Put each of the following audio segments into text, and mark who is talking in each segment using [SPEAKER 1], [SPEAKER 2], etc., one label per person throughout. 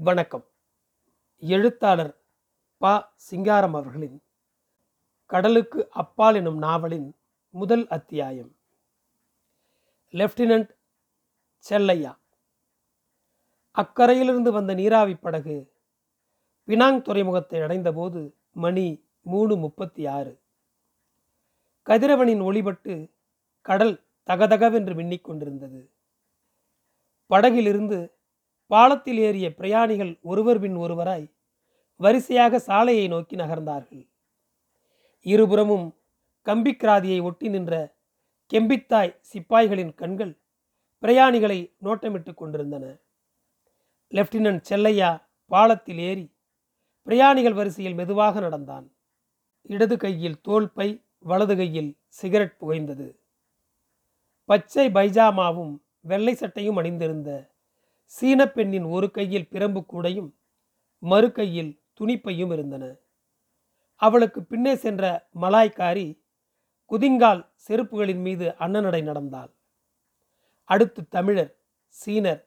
[SPEAKER 1] வணக்கம். எழுத்தாளர் ப. சிங்காரம் அவர்களின் கடலுக்கு அப்பால் எனும் நாவலின் முதல் அத்தியாயம். லெப்டினன்ட் செல்லையா. அக்கரையிலிருந்து வந்த நீராவி படகு பினாங் துறைமுகத்தை அடைந்தபோது மணி மூணு முப்பத்தி ஆறு கதிரவனின் ஒளிபட்டு கடல் தகதகவென்று மின்னிக் கொண்டிருந்தது. படகிலிருந்து பாலத்தில் ஏறிய பிரயாணிகள் ஒருவர் பின் ஒருவராய் வரிசையாக சாலையை நோக்கி நகர்ந்தார்கள். இருபுறமும் கம்பிக்கிராதியை ஒட்டி நின்ற கெம்பித்தாய் சிப்பாய்களின் கண்கள் பிரயாணிகளை நோட்டமிட்டுக் கொண்டிருந்தன. லெப்டினன்ட் செல்லையா பாலத்தில் ஏறி பிரயாணிகள் வரிசையில் மெதுவாக நடந்தான். இடது கையில் தோல் பை வலது கையில் சிகரெட் புகைந்தது. பச்சை பைஜாமாவும் வெள்ளை சட்டையும் அணிந்திருந்த சீன பெண்ணின் ஒரு கையில் பிரம்பு கூடையும் மறு கையில் துணிப்பையும் இருந்தன. அவளுக்கு பின்னே சென்ற மலாய்க்காரி குதிங்கால் செருப்புகளின் மீது அன்னநடை நடந்தாள். அடுத்து தமிழர் சீனர்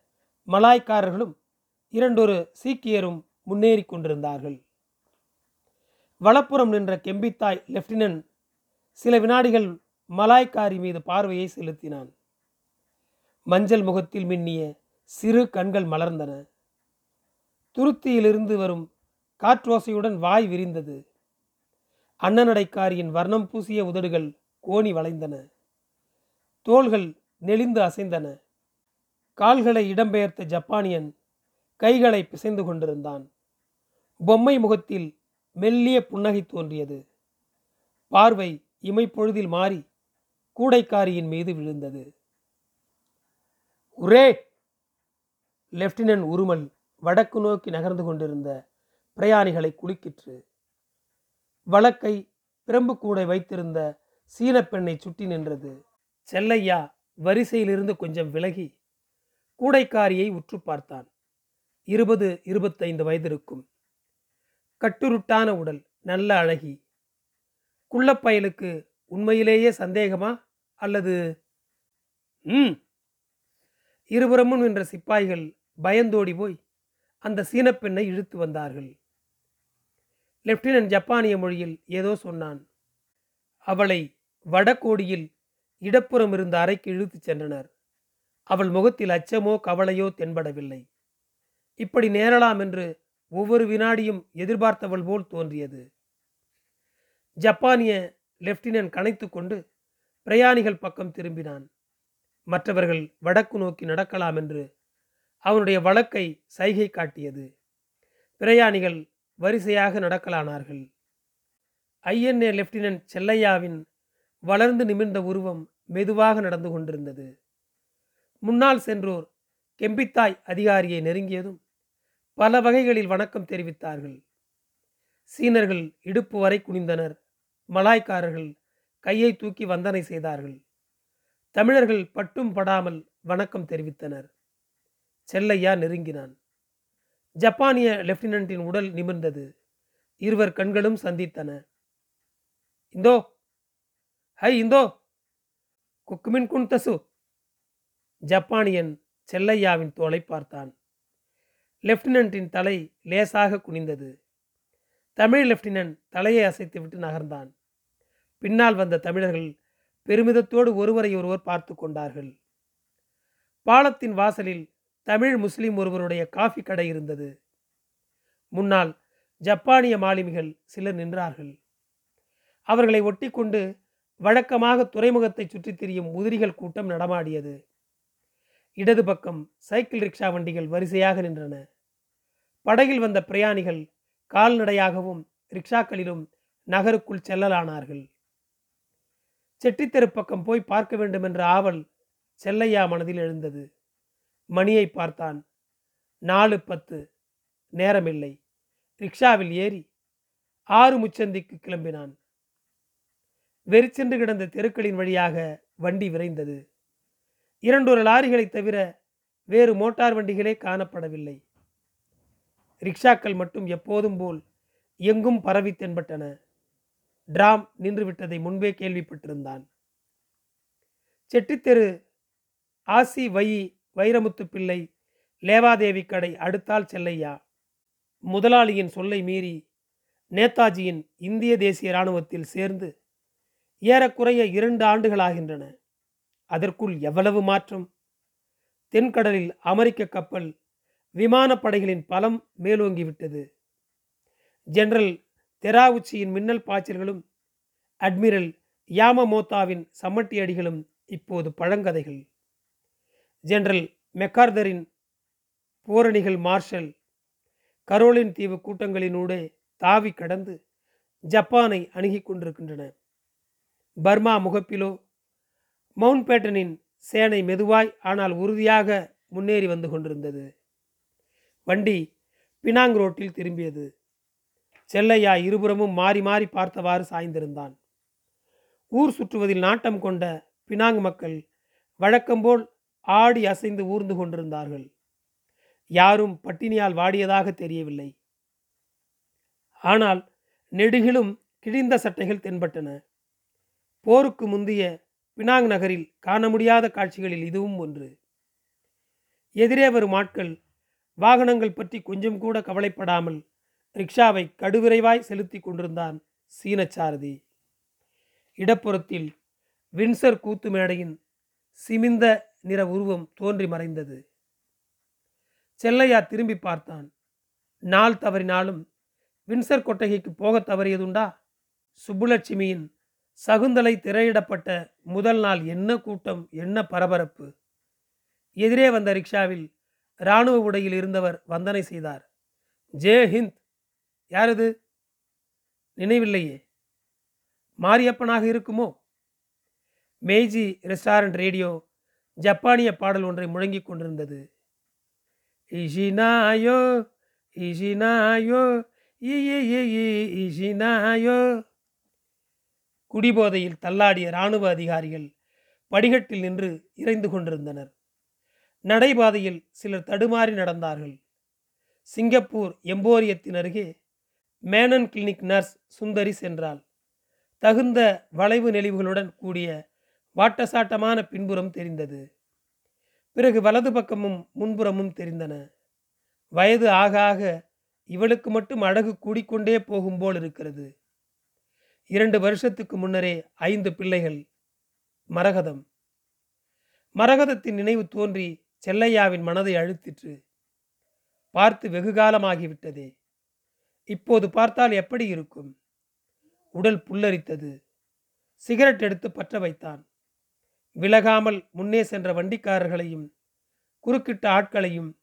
[SPEAKER 1] மலாய்க்காரர்களும் இரண்டொரு சீக்கியரும் முன்னேறி கொண்டிருந்தார்கள். வலப்புறம் நின்ற கெம்பித்தாய் லெப்டினன்ட் சில வினாடிகள் மலாய்க்காரி மீது பார்வையை செலுத்தினான். மஞ்சள் முகத்தில் மின்னிய சிறு கண்கள் மலர்ந்தன. துருத்தியிலிருந்து வரும் காற்றோசையுடன் வாய் விரிந்தது. அன்னநடைக்காரியின் வர்ணம் பூசிய உதடுகள் கோணி வளைந்தன. தோள்கள் நெளிந்து அசைந்தன. கால்களை இடம்பெயர்த்த ஜப்பானியன் கைகளை பிசைந்து கொண்டிருந்தான். பொம்மை முகத்தில் மெல்லிய புன்னகை தோன்றியது. பார்வை இமைப்பொழுதில் மாறி கூடைக்காரியின் மீது விழுந்தது. ஒரே லெப்டினன்ட் உருமல் வடக்கு நோக்கி நகர்ந்து கொண்டிருந்த பிரயாணிகளை குலுக்கிற்று. வழக்கை பிரம்பு கூடை வைத்திருந்த சீன பெண்ணை சுட்டி நின்றது. செல்லையா வரிசையிலிருந்து கொஞ்சம் விலகி கூடைக்காரியை உற்று பார்த்தான். இருபது இருபத்தைந்து வயதிருக்கும் கட்டுருட்டான உடல் நல்ல அழகி. குள்ளப்பயலுக்கு உண்மையிலேயே சந்தேகமா அல்லது? ம். இருபுறமும் நின்ற சிப்பாய்கள் பயந்தோடி போய் அந்த சீனப்பெண்ணை இழுத்து வந்தார்கள். லெப்டினன்ட் ஜப்பானிய மொழியில் ஏதோ சொன்னான். அவளை வடகோடியில் இடப்புறம் இருந்த அறைக்கு இழுத்துச் சென்றனர். அவள் முகத்தில் அச்சமோ கவலையோ தென்படவில்லை. இப்படி நேரலாம் என்று ஒவ்வொரு வினாடியும் எதிர்பார்த்தவள் போல் தோன்றியது. ஜப்பானிய லெப்டினன்ட் கனைத்து கொண்டு பிரயாணிகள் பக்கம் திரும்பினான். மற்றவர்கள் வடக்கு நோக்கி நடக்கலாம் என்று அவனுடைய வழக்கை சைகை காட்டியது. பிரயாணிகள் வரிசையாக நடக்கலானார்கள். ஐஎன்ஏ லெப்டினன்ட் செல்லையாவின் வளர்ந்து நிமிர்ந்த உருவம் மெதுவாக நடந்து கொண்டிருந்தது. முன்னால் சென்றோர் கெம்பித்தாய் அதிகாரியை நெருங்கியதும் பல வகைகளில் வணக்கம் தெரிவித்தார்கள். சீனர்கள் இடுப்பு வரை குனிந்தனர். மலாய்க்காரர்கள் கையை தூக்கி வந்தனை செய்தார்கள். தமிழர்கள் பட்டும் படாமல் வணக்கம் தெரிவித்தனர். செல்லையா நெருங்கினான். ஜப்பானிய லெப்டினன்ட்டின் உடல் நிமிர்ந்தது. இருவர் கண்களும் சந்தித்தன. இந்தோ. ஹை இந்தோ. குக்குமின் குன்தசு ஜப்பானியன் செல்லையாவின் தோலை பார்த்தான். லெப்டினன்ட்டின் தலை லேசாக குனிந்தது. தமிழ் லெப்டினன்ட் தலையை அசைத்துவிட்டு நகர்ந்தான். பின்னால் வந்த தமிழர்கள் பெருமிதத்தோடு ஒருவரை ஒருவர் பார்த்து கொண்டார்கள். பாலத்தின் வாசலில் தமிழ் முஸ்லிம் ஒருவருடைய காஃபி கடை இருந்தது. முன்னால் ஜப்பானிய மாலுமிகள் சிலர் நின்றார்கள். அவர்களை ஒட்டி கொண்டு வழக்கமாக துறைமுகத்தை சுற்றித் திரியும் உதிரிகள் கூட்டம் நடமாடியது. இடது பக்கம் சைக்கிள் ரிக்ஷா வண்டிகள் வரிசையாக நின்றன. படகில் வந்த பிரயாணிகள் கால்நடையாகவும் ரிக்ஷாக்களிலும் நகருக்குள் செல்லலானார்கள். செட்டித்தெரு பக்கம் போய் பார்க்க வேண்டும் என்ற ஆவல் செல்லையா மனதில் எழுந்தது. மணியை பார்த்தான். நாலு பத்து. நேரமில்லை. ரிக்ஷாவில் ஏறி ஆறு முச்சந்திக்கு கிளம்பினான். வெறிச்சென்று கிடந்த தெருக்களின் வழியாக வண்டி விரைந்தது. இரண்டொரு லாரிகளை தவிர வேறு மோட்டார் வண்டிகளே காணப்படவில்லை. ரிக்ஷாக்கள் மட்டும் எப்போதும் போல் எங்கும் பரவி தென்பட்டன. டிராம் நின்றுவிட்டதை முன்பே கேள்விப்பட்டிருந்தான். செட்டித்தெரு ஆசி வை வைரமுத்து பிள்ளை லேவாதேவி கடை அடுத்தால் செல்லையா? முதலாளியின் சொல்லை மீறி நேதாஜியின் இந்திய தேசிய இராணுவத்தில் சேர்ந்து ஏறக்குறைய இரண்டு ஆண்டுகளாகின்றன. அதற்குள் எவ்வளவு மாற்றம்? தென்கடலில் அமெரிக்க கப்பல் விமானப்படைகளின் பலம் மேலோங்கிவிட்டது. ஜெனரல் தெராவுச்சியின் மின்னல் பாய்ச்சல்களும் அட்மிரல் யாமமோத்தாவின் சம்மட்டி அடிகளும் இப்போது பழங்கதைகள். ஜெனரல் மெக்கார்தரின் போரணிகள் மார்ஷல் கரோலின் தீவு கூட்டங்களினூடே தாவி கடந்து ஜப்பானை அணுகி கொண்டிருக்கின்றன. பர்மா முகப்பிலோ மவுண்ட் பேட்டனின் சேனை மெதுவாய் ஆனால் உறுதியாக முன்னேறி வந்து கொண்டிருந்தது. வண்டி பினாங் ரோட்டில் திரும்பியது. செல்லையா இருபுறமும் மாறி மாறி பார்த்தவாறு சாய்ந்திருந்தான். ஊர் சுற்றுவதில் நாட்டம் கொண்ட பினாங் மக்கள் வழக்கம்போல் ஆடி அசைந்து ஊர்ந்து கொண்டிருந்தார்கள். யாரும் பட்டினியால் வாடியதாக தெரியவில்லை. ஆனால் நெடுகிலும் கிழிந்த சட்டைகள் தென்பட்டன. போருக்கு முந்திய பினாங் நகரில் காண முடியாத காட்சிகளில் இதுவும் ஒன்று. எதிரே வரும் ஆட்கள் வாகனங்கள் பற்றி கொஞ்சம் கூட கவலைப்படாமல் ரிக்ஷாவை கடுவிரைவாய் செலுத்தி கொண்டிருந்தான் சீனச்சாரதி. இடப்புறத்தில் வின்சர் கூத்து மேடையின் சிமிந்த நிற உருவம் தோன்றி மறைந்தது. செல்லையா திரும்பி பார்த்தான். நாள் தவறினாலும் வின்சர் கொட்டகைக்கு போக தவறியதுண்டா? சுப்புலட்சுமியின் சகுந்தலை திரையிடப்பட்ட முதல் நாள் என்ன கூட்டம் என்ன பரபரப்பு? எதிரே வந்த ரிக்ஷாவில் இராணுவ உடையில் இருந்தவர் வந்தனை செய்தார். ஜே ஹிந்த்! யாரது? நினைவில்லையே. மாரியப்பனாக இருக்குமோ? மேஜி ரெஸ்டாரண்ட் ரேடியோ ஜப்பானிய பாடல் ஒன்றை முழங்கிக் கொண்டிருந்தது. இஷினாயோ இஷினாயோ இஷினாயோ குடிபோதையில் தள்ளாடிய இராணுவ அதிகாரிகள் படிகட்டில் நின்று இறைந்து கொண்டிருந்தனர். நடைபாதையில் சிலர் தடுமாறி நடந்தார்கள். சிங்கப்பூர் எம்போரியத்தின் அருகே மேனன் கிளினிக் நர்ஸ் சுந்தரி சென்றாள். தகுந்த வளைவு நெளிவுகளுடன் கூடிய வாட்டசாட்டமான பின்புறம் தெரிந்தது. பிறகு வலது பக்கமும் முன்புறமும் தெரிந்தன. வயது ஆக ஆக இவளுக்கு மட்டும் அழகு கூடிக்கொண்டே போகும் போல் இருக்கிறது. இரண்டு வருஷத்துக்கு முன்னரே ஐந்து பிள்ளைகள். மரகதம். மரகதத்தின் நினைவு தோன்றி செல்லையாவின் மனதை அழுத்திற்று. பார்த்து வெகு காலமாகிவிட்டதே இப்போது பார்த்தால் எப்படி இருக்கும்? உடல் புல்லரித்தது. சிகரெட் எடுத்து பற்ற வைத்தான். விலகாமல் முன்னே சென்ற வண்டிக்காரர்களையும் குறுக்கிட்ட ஆட்களையும்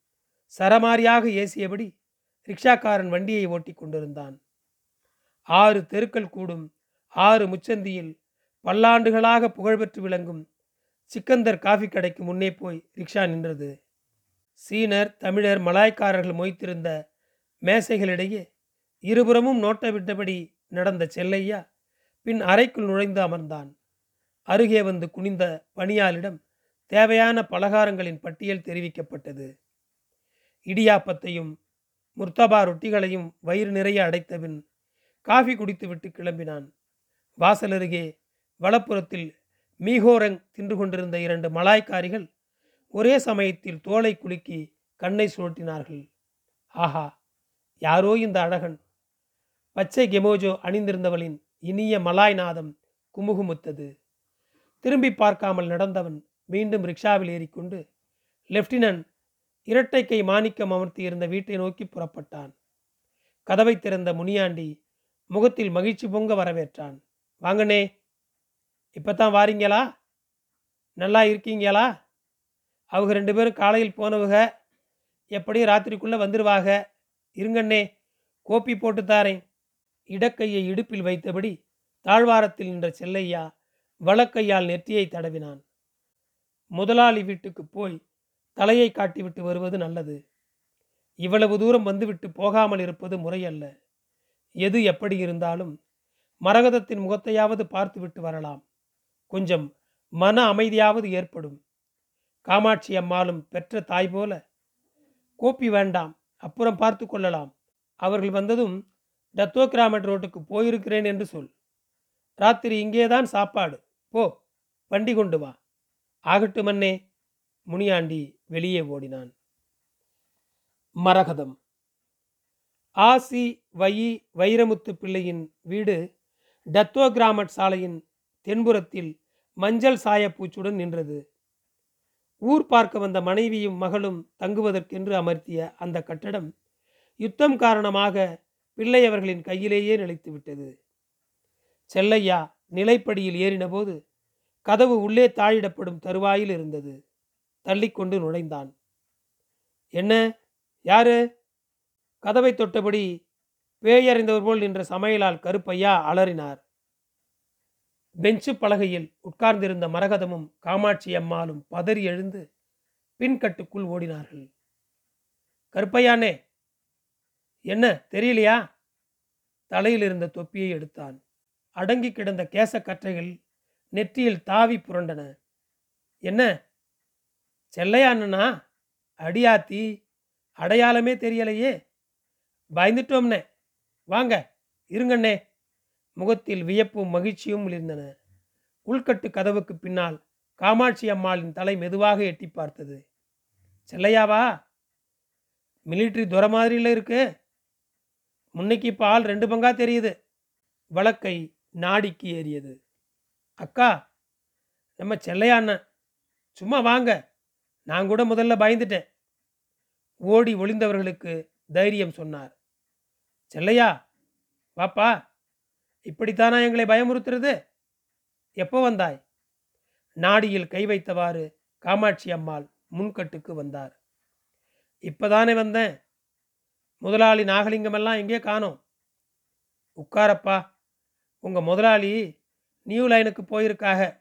[SPEAKER 1] சரமாரியாக ஏசியபடி ரிக்ஷாக்காரன் வண்டியை ஓட்டி கொண்டிருந்தான். ஆறு தெருக்கள் கூடும் ஆறு முச்சந்தியில் பல்லாண்டுகளாக புகழ்பெற்று விளங்கும் சிக்கந்தர் காஃபி கடைக்கு முன்னே போய் ரிக்ஷா நின்றது. சீனர் தமிழர் மலாய்க்காரர்கள் மொய்த்திருந்த மேசைகளிடையே இருபுறமும் நோட்ட விட்டபடி நடந்த செல்லையா பின் அறைக்குள் நுழைந்து அமர்ந்தான். அருகே வந்து குனிந்த பணியாளிடம் தேவையான பலகாரங்களின் பட்டியல் தெரிவிக்கப்பட்டது. இடியாப்பத்தையும் முர்த்தபா ரொட்டிகளையும் வயிறு நிறைய அடைத்தபின் காஃபி குடித்துவிட்டு கிளம்பினான். வாசல் அருகே வலப்புறத்தில் மீகோரங் தின்று கொண்டிருந்த இரண்டு மலாய்க்காரிகள் ஒரே சமயத்தில் தோலை குலுக்கி கண்ணை சுழட்டினார்கள் ஆஹா யாரோ இந்த அழகன். பச்சை கெமோஜோ அணிந்திருந்தவளின் இனிய மலாய் நாதம் குமுகுமுத்தது. திரும்பி பார்க்காமல் நடந்தவன் மீண்டும் ரிக்ஷாவில் ஏறிக்கொண்டு லெப்டினன்ட் இரட்டை கை மாணிக்கம் அமர்த்தியிருந்த வீட்டை நோக்கி புறப்பட்டான். கதவை திறந்த முனியாண்டி முகத்தில் மகிழ்ச்சி பொங்க வரவேற்றான். வாங்கண்ணே இப்போ தான் வாரீங்களா? நல்லா இருக்கீங்களா? அவங்க ரெண்டு பேரும் காலையில் போனவங்க எப்படியும் ராத்திரிக்குள்ளே வந்துடுவாக இருங்கண்ணே கோப்பி போட்டு தாரேன். இடக்கையை இடுப்பில் வைத்தபடி தாழ்வாரத்தில் நின்ற செல்லையா வழக்கையால் நெற்றியை தடவினான். முதலாளி வீட்டுக்கு போய் தலையை காட்டிவிட்டு வருவது நல்லது. இவ்வளவு தூரம் வந்துவிட்டு போகாமல் இருப்பது முறையல்ல. எது எப்படி இருந்தாலும் மரகதத்தின் முகத்தையாவது பார்த்துவிட்டு வரலாம். கொஞ்சம் மன அமைதியாவது ஏற்படும். காமாட்சி அம்மாளும் பெற்ற தாய் போல கோப்பி வேண்டாம் அப்புறம் பார்த்து கொள்ளலாம். அவர்கள் வந்ததும் டத்தோகிராமட் ரோட்டுக்கு போயிருக்கிறேன் என்று சொல். ராத்திரி இங்கேதான் சாப்பாடு. போ வண்டி கொண்டு வா. ஆகட்டுமன்னே முனியாண்டி வெளியே ஓடினான். மரகதம். ஆசி வயி வைரமுத்து பிள்ளையின் வீடு டத்தோ கிராமட் சாலையின் தென்புறத்தில் மஞ்சள் சாயப்பூச்சுடன் நின்றது. ஊர் பார்க்க வந்த மனைவியும் மகளும் தங்குவதற்கென்று அமர்த்திய அந்த கட்டடம் யுத்தம் காரணமாக பிள்ளை அவர்களின் கையிலேயே நிலைத்து விட்டது செல்லையா நிலைப்படியில் ஏறினபோது கதவு உள்ளே தாழிடப்படும் தருவாயில் இருந்தது. தள்ளிக்கொண்டு நுழைந்தான். என்ன? யாரு? கதவை தொட்டபடி பேயறிந்தவர் போல் நின்ற சமையலால் கருப்பையா? அலறினார். பெஞ்சு பலகையில் உட்கார்ந்திருந்த மரகதமும் காமாட்சி அம்மாளும் பதறி எழுந்து பின்கட்டுக்குள் ஓடினார்கள். கருப்பையானே என்ன தெரியலையா? தலையில் இருந்த தொப்பியை எடுத்தான். அடங்கி கிடந்த கேசக்கற்றைகள் நெற்றியில் தாவி புரண்டன. என்ன? செல்லையாண்ணனா அடியாத்தி அடையாளமே தெரியலையே. பயந்துட்டோம்னே. வாங்க இருங்கண்ணே. முகத்தில் வியப்பும் மகிழ்ச்சியும் இருந்தன உள்கட்டு கதவுக்கு பின்னால் காமாட்சி அம்மாளின் தலை மெதுவாக எட்டி பார்த்தது. செல்லையாவா? மிலிட்ரி துர மாதிரியில் இருக்கு. முன்னைக்கு பால் ரெண்டு பங்கா தெரியுது. வழக்கை நாடிக்கு ஏறியது. அக்கா நம்ம செல்லையா அண்ணன் சும்மா வாங்க நான் கூட முதல்ல பயந்துட்டேன். ஓடி ஒளிந்தவர்களுக்கு தைரியம் சொன்னார். செல்லையா வாப்பா இப்படித்தானா எங்களை பயமுறுத்துறது? எப்போ வந்தாய்? நாடியில் கை வைத்தவாறு காமாட்சி அம்மாள் முன்கட்டுக்கு வந்தார். இப்போதானே வந்தேன். முதலாளி நாகலிங்கமெல்லாம் எங்கே காணோம். உட்காரப்பா. உங்கள் முதலாளி நியூ லைனுக்கு போயிருக்காக.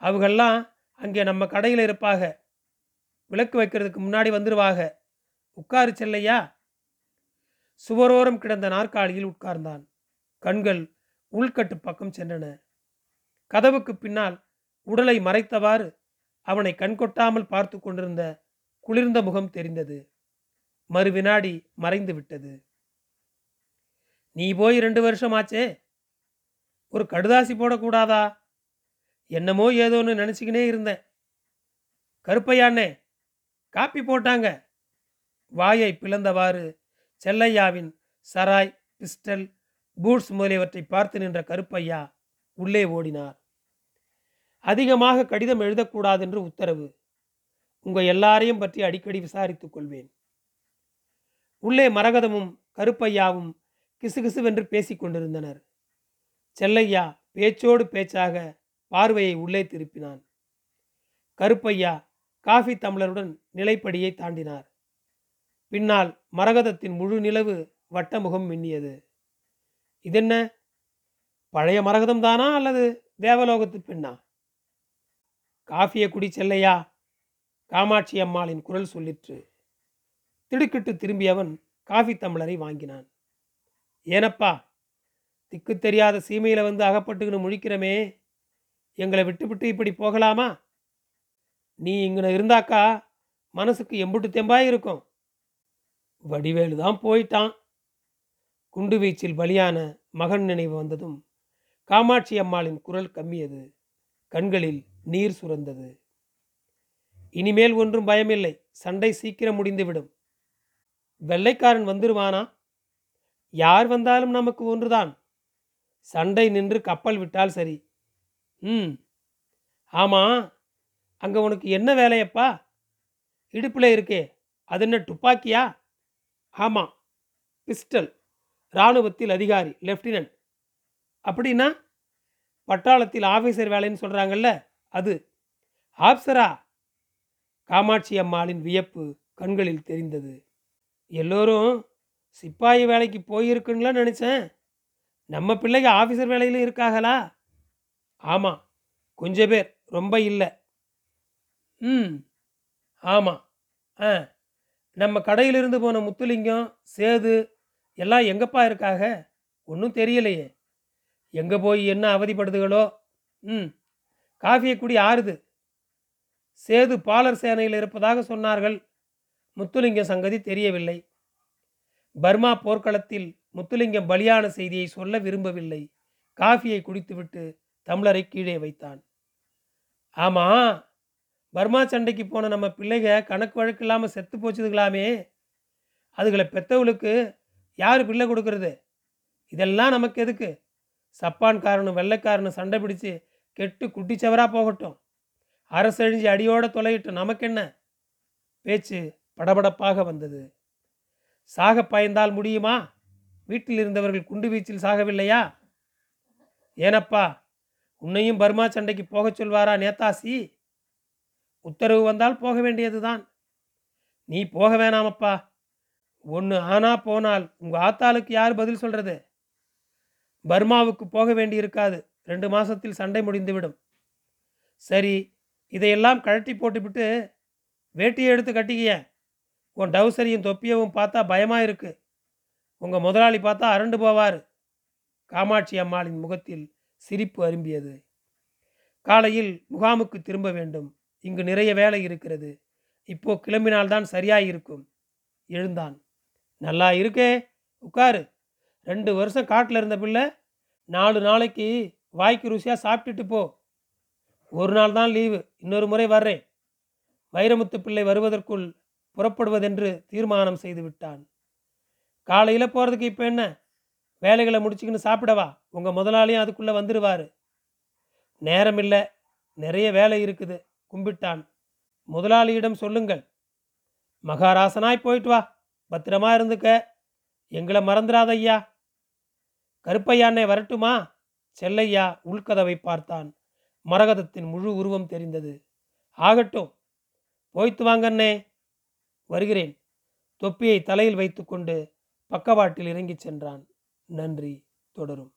[SPEAKER 1] அவங்கெல்லாம் அங்கே நம்ம கடையில் இருப்பாக. விளக்கு வைக்கிறதுக்கு முன்னாடி வந்துடுவாக உட்காரு செல்லையா? சுவரோரம் கிடந்த நாற்காலியில் உட்கார்ந்தான். கண்கள் உள்கட்டு பக்கம் சென்றன. கதவுக்கு பின்னால் உடலை மறைத்தவாறு அவனை கண்கொட்டாமல் பார்த்து கொண்டிருந்த குளிர்ந்த முகம் தெரிந்தது. மறுவினாடி மறைந்து விட்டது. நீ போய் ரெண்டு வருஷம் ஆச்சே ஒரு கடுதாசி போடக்கூடாதா? என்னமோ ஏதோன்னு நினச்சிக்கினே இருந்தேன். கருப்பையாண்ணே காப்பி போட்டாங்க. வாயை பிளந்தவாறு செல்லையாவின் சராய் பிஸ்டல் பூட்ஸ் முதலியவற்றை பார்த்து நின்ற கருப்பையா உள்ளே ஓடினார். அதிகமாக கடிதம் எழுதக்கூடாது என்று உத்தரவு. உங்கள் எல்லாரையும் பற்றி அடிக்கடி விசாரித்துக் கொள்வேன். உள்ளே மரகதமும் கருப்பையாவும் கிசுகிசுவென்று பேசிக் கொண்டிருந்தனர். செல்லையா பேச்சோடு பேச்சாக பார்வையை உள்ளே திருப்பினான். கருப்பையா காஃபி தமிழருடன் நிலைப்படியை தாண்டினார். பின்னால் மரகதத்தின் முழு நிலவு வட்டமுகம் மின்னியது. இதென்ன? பழைய மரகதம் தானா அல்லது தேவலோகத்து பெண்ணா? காஃபியை குடி செல்லையா காமாட்சி அம்மாளின் குரல் சொல்லிற்று. திடுக்கிட்டு திரும்பியவன் காஃபி தமிழரை வாங்கினான். ஏனப்பா திக்கு தெரியாத சீமையில் வந்து அகப்பட்டுக்கின்னு முழிக்கிறமே எங்களை விட்டுவிட்டு இப்படி போகலாமா? நீ இங்கே இருந்தாக்கா மனசுக்கு எம்புட்டு தெம்பாய் இருக்கும். வடிவேலு தான் போயிட்டான். குண்டு வீச்சில் பலியான மகன் நினைவு வந்ததும் காமாட்சி அம்மாளின் குரல் கம்மியது கண்களில் நீர் சுரந்தது. இனிமேல் ஒன்றும் பயமில்லை சண்டை சீக்கிரம் முடிந்துவிடும். வெள்ளைக்காரன் வந்துருவானா? யார் வந்தாலும் நமக்கு ஒன்றுதான். சண்டை நின்று கப்பல் விட்டால் சரி. ம். ஆமாம் அங்கே உனக்கு என்ன வேலையப்பா? இடுப்பில் இருக்கே அது என்ன துப்பாக்கியா? ஆமாம் பிஸ்டல் இராணுவத்தில் அதிகாரி லெஃப்டினன்ட் அப்படின்னா பட்டாளத்தில் ஆஃபீஸர் வேலைன்னு சொல்கிறாங்கல்ல அது. ஆப்சரா? காமாட்சி அம்மாளின் வியப்பு கண்களில் தெரிந்தது. எல்லோரும் சிப்பாயி வேலைக்கு போயிருக்குன்னுலாம் நினச்சேன். நம்ம பிள்ளைங்க ஆஃபீஸர் வேலையில் இருக்காங்களா ஆமாம் கொஞ்சம் பேர். ரொம்ப இல்லை. ம். ஆமாம் ஆ. நம்ம கடையிலிருந்து போன முத்துலிங்கம் சேது எல்லாம் எங்கப்பா இருக்காக? ஒன்றும் தெரியலையே. எங்கே போய் என்ன அவதிப்படுதுகளோ? ம். காஃபியை குடி ஆறுது. சேது பாலர் சேனையில் இருப்பதாக சொன்னார்கள். முத்துலிங்கம் சங்கதி தெரியவில்லை. பர்மா போர்க்களத்தில் முத்துலிங்கம் பலியான செய்தியை சொல்ல விரும்பவில்லை. காஃபியை குடித்துவிட்டு தமிழரை கீழே வைத்தான். ஆமாம் பர்மா சண்டைக்கு போன நம்ம பிள்ளைக கணக்கு வழக்கு இல்லாமல் செத்து போச்சுதுங்களாமே. அதுகளை பெத்தவளுக்கு யார் பிள்ளை கொடுக்கறது? இதெல்லாம் நமக்கு எதுக்கு? சப்பான்காரனும் வெள்ளைக்காரனும் சண்டை பிடிச்சு கெட்டு குட்டிச்சவரா போகட்டும். அரசழிஞ்சு அடியோட தொலையிட்டு நமக்கென்ன? பேச்சு படபடப்பாக வந்தது. சாக பயந்தால் முடியுமா? வீட்டில் இருந்தவர்கள் குண்டு வீச்சில் சாகவில்லையா? ஏனப்பா உன்னையும் பர்மா சண்டைக்கு போகச் சொல்வாரா நேதாசி உத்தரவு வந்தால் போக வேண்டியதுதான். நீ போக வேணாமப்பா. ஒன்று ஆனா போனால் உங்கள் ஆத்தாளுக்கு யார் பதில் சொல்கிறது பர்மாவுக்கு போக வேண்டியிருக்காது. ரெண்டு மாதத்தில் சண்டை முடிந்துவிடும். சரி இதையெல்லாம் கழட்டி போட்டுவிட்டு வேட்டியை எடுத்து கட்டிக்கிய. உன் டவுசரியும் தொப்பியவும் பார்த்தா பயமாக இருக்குது உங்கள் முதலாளி பார்த்தா அரண்டு போவார். காமாட்சி அம்மாளின் முகத்தில் சிரிப்பு அரும்பியது. காலையில் முகாமுக்கு திரும்ப வேண்டும். இங்கு நிறைய வேலை இருக்கிறது. இப்போ கிளம்பினால்தான் சரியாயிருக்கும். எழுந்தான். நல்லா இருக்கே உட்காரு. ரெண்டு வருஷம் காட்டில் இருந்த பிள்ளை நாலு நாளைக்கு வாய்க்கு ருசியாக சாப்பிட்டுட்டு போ. ஒரு நாள் தான் லீவு இன்னொரு முறை வர்றேன். வைரமுத்து பிள்ளை வருவதற்குள் புறப்படுவதென்று தீர்மானம் செய்து விட்டான். காலையில் போகிறதுக்கு இப்போ என்ன? வேலைகளை முடிச்சுக்கின்னு சாப்பிடவா? உங்கள் முதலாளியும் அதுக்குள்ளே வந்துடுவார் நேரம் இல்லை. நிறைய வேலை இருக்குது. கும்பிட்டான். முதலாளியிடம் சொல்லுங்கள். மகாராசனாய் போயிட்டு வா. பத்திரமா இருந்துக்க. எங்களை மறந்துடாத ஐயா கருப்பையானே வரட்டுமா? செல்லையா உள்கதவை பார்த்தான். மரகதத்தின் முழு உருவம் தெரிந்தது. ஆகட்டும். போய்த்து வாங்கண்ணே. வருகிறேன். தொப்பியை தலையில் வைத்துக்கொண்டு பக்கவாட்டில் இறங்கிச் சென்றான். நன்றி. தொடரும்.